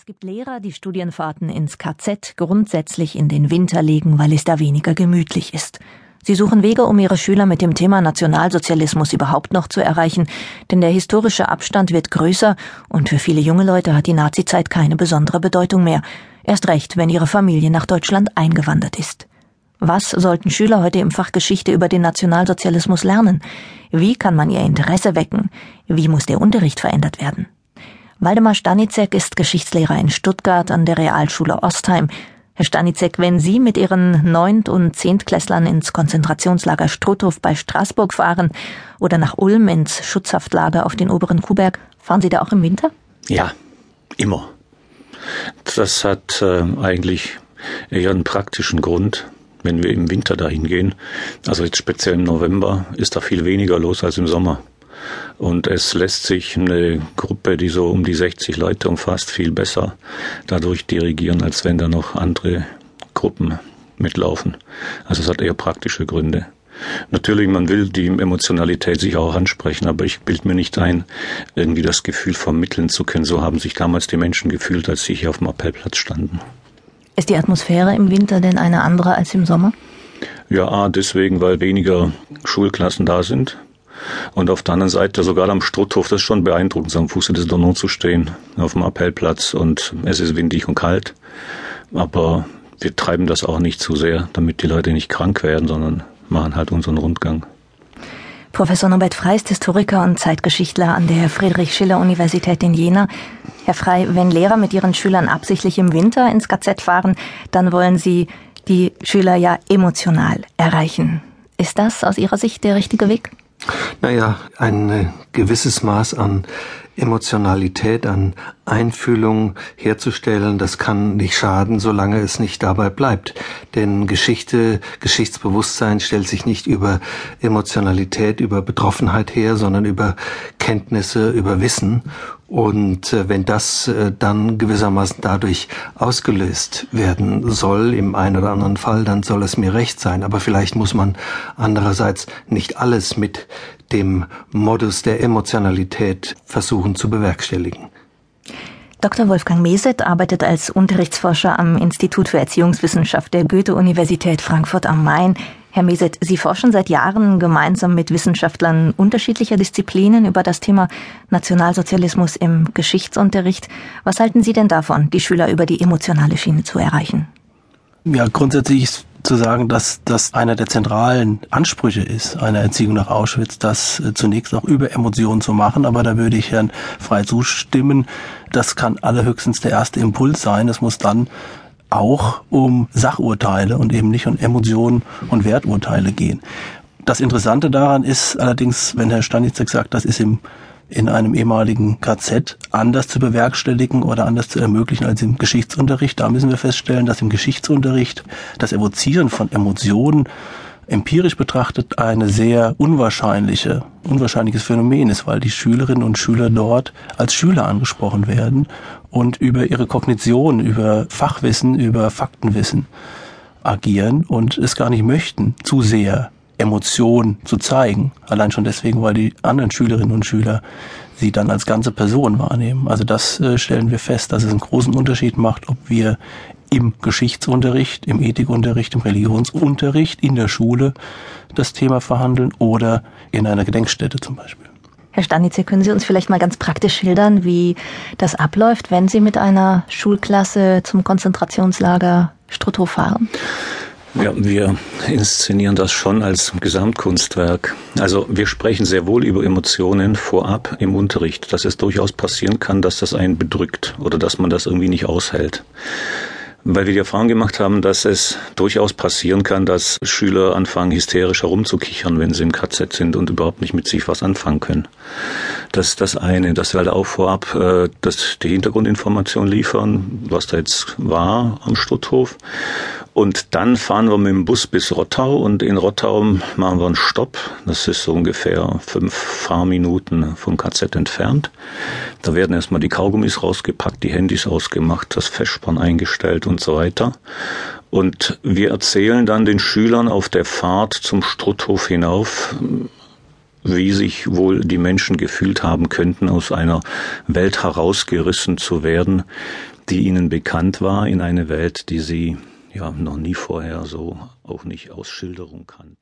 Es gibt Lehrer, die Studienfahrten ins KZ grundsätzlich in den Winter legen, weil es da weniger gemütlich ist. Sie suchen Wege, um ihre Schüler mit dem Thema Nationalsozialismus überhaupt noch zu erreichen, denn der historische Abstand wird größer und für viele junge Leute hat die Nazizeit keine besondere Bedeutung mehr, erst recht, wenn ihre Familie nach Deutschland eingewandert ist. Was sollten Schüler heute im Fach Geschichte über den Nationalsozialismus lernen? Wie kann man ihr Interesse wecken? Wie muss der Unterricht verändert werden? Waldemar Stanicek ist Geschichtslehrer in Stuttgart an der Realschule Ostheim. Herr Stanicek, wenn Sie mit Ihren Neunt- und Zehntklässlern ins Konzentrationslager Struthof bei Straßburg fahren oder nach Ulm ins Schutzhaftlager auf den oberen Kuhberg, fahren Sie da auch im Winter? Ja, immer. Das hat äh, eigentlich eher einen praktischen Grund wenn wir im Winter dahin gehen. Also jetzt speziell im November ist da viel weniger los als im Sommer. Und es lässt sich eine Gruppe, die so um die 60 Leute umfasst, viel besser dadurch dirigieren, als wenn da noch andere Gruppen mitlaufen. Also es hat eher praktische Gründe. Natürlich, man will die Emotionalität sich auch ansprechen, aber ich bild mir nicht ein, irgendwie das Gefühl vermitteln zu können. So haben sich damals die Menschen gefühlt, als sie hier auf dem Appellplatz standen. Ist die Atmosphäre im Winter denn eine andere als im Sommer? Ja, A, deswegen, weil weniger Schulklassen da sind. Und auf der anderen Seite, sogar am Strutthof, das ist schon beeindruckend, am Fuße des Donau zu stehen, auf dem Appellplatz und es ist windig und kalt. Aber wir treiben das auch nicht zu sehr, damit die Leute nicht krank werden, sondern machen halt unseren Rundgang. Professor Norbert Frey ist Historiker und Zeitgeschichtler an der Friedrich-Schiller-Universität in Jena. Herr Frey, wenn Lehrer mit ihren Schülern absichtlich im Winter ins KZ fahren, dann wollen sie die Schüler ja emotional erreichen. Ist das aus Ihrer Sicht der richtige Weg? Naja, ein äh, gewisses Maß an Emotionalität, an Einfühlung herzustellen, das kann nicht schaden, solange es nicht dabei bleibt. Denn Geschichte, Geschichtsbewusstsein stellt sich nicht über Emotionalität, über Betroffenheit her, sondern über Kenntnisse, über Wissen. Und äh, wenn das äh, dann gewissermaßen dadurch ausgelöst werden soll, im einen oder anderen Fall, dann soll es mir recht sein. Aber vielleicht muss man andererseits nicht alles mit dem Modus der Emotionalität versuchen zu bewerkstelligen. Dr. Wolfgang Meset arbeitet als Unterrichtsforscher am Institut für Erziehungswissenschaft der Goethe-Universität Frankfurt am Main. Herr Meset, Sie forschen seit Jahren gemeinsam mit Wissenschaftlern unterschiedlicher Disziplinen über das Thema Nationalsozialismus im Geschichtsunterricht. Was halten Sie denn davon, die Schüler über die emotionale Schiene zu erreichen? Ja, grundsätzlich ist zu sagen, dass das einer der zentralen Ansprüche ist, einer Erziehung nach Auschwitz, das äh, zunächst auch über Emotionen zu machen. Aber da würde ich Herrn frei zustimmen. Das kann allerhöchstens der erste Impuls sein. Es muss dann auch um Sachurteile und eben nicht um Emotionen und Werturteile gehen. Das Interessante daran ist allerdings, wenn Herr Stanitzek sagt, das ist im in einem ehemaligen KZ anders zu bewerkstelligen oder anders zu ermöglichen als im Geschichtsunterricht. Da müssen wir feststellen, dass im Geschichtsunterricht das Evozieren von Emotionen empirisch betrachtet eine sehr unwahrscheinliche, unwahrscheinliches Phänomen ist, weil die Schülerinnen und Schüler dort als Schüler angesprochen werden und über ihre Kognition, über Fachwissen, über Faktenwissen agieren und es gar nicht möchten, zu sehr Emotion zu zeigen. Allein schon deswegen, weil die anderen Schülerinnen und Schüler sie dann als ganze Person wahrnehmen. Also das äh, stellen wir fest, dass es einen großen Unterschied macht, ob wir im Geschichtsunterricht, im Ethikunterricht, im Religionsunterricht, in der Schule das Thema verhandeln oder in einer Gedenkstätte zum Beispiel. Herr Stanitze, können Sie uns vielleicht mal ganz praktisch schildern, wie das abläuft, wenn Sie mit einer Schulklasse zum Konzentrationslager Struthof fahren? Ja, wir inszenieren das schon als Gesamtkunstwerk. Also wir sprechen sehr wohl über Emotionen vorab im Unterricht, dass es durchaus passieren kann, dass das einen bedrückt oder dass man das irgendwie nicht aushält weil wir die Erfahrung gemacht haben, dass es durchaus passieren kann, dass Schüler anfangen, hysterisch herumzukichern, wenn sie im KZ sind und überhaupt nicht mit sich was anfangen können. Das ist das eine, dass wir halt auch vorab äh, dass die Hintergrundinformation liefern, was da jetzt war am Stutthof. Und dann fahren wir mit dem Bus bis Rottau und in Rottau machen wir einen Stopp. Das ist so ungefähr fünf Fahrminuten vom KZ entfernt. Da werden erstmal die Kaugummis rausgepackt, die Handys ausgemacht, das Festspann eingestellt und so weiter. Und wir erzählen dann den Schülern auf der Fahrt zum Strutthof hinauf, wie sich wohl die Menschen gefühlt haben könnten, aus einer Welt herausgerissen zu werden, die ihnen bekannt war, in eine Welt, die sie ja noch nie vorher so auch nicht aus Schilderung kannten.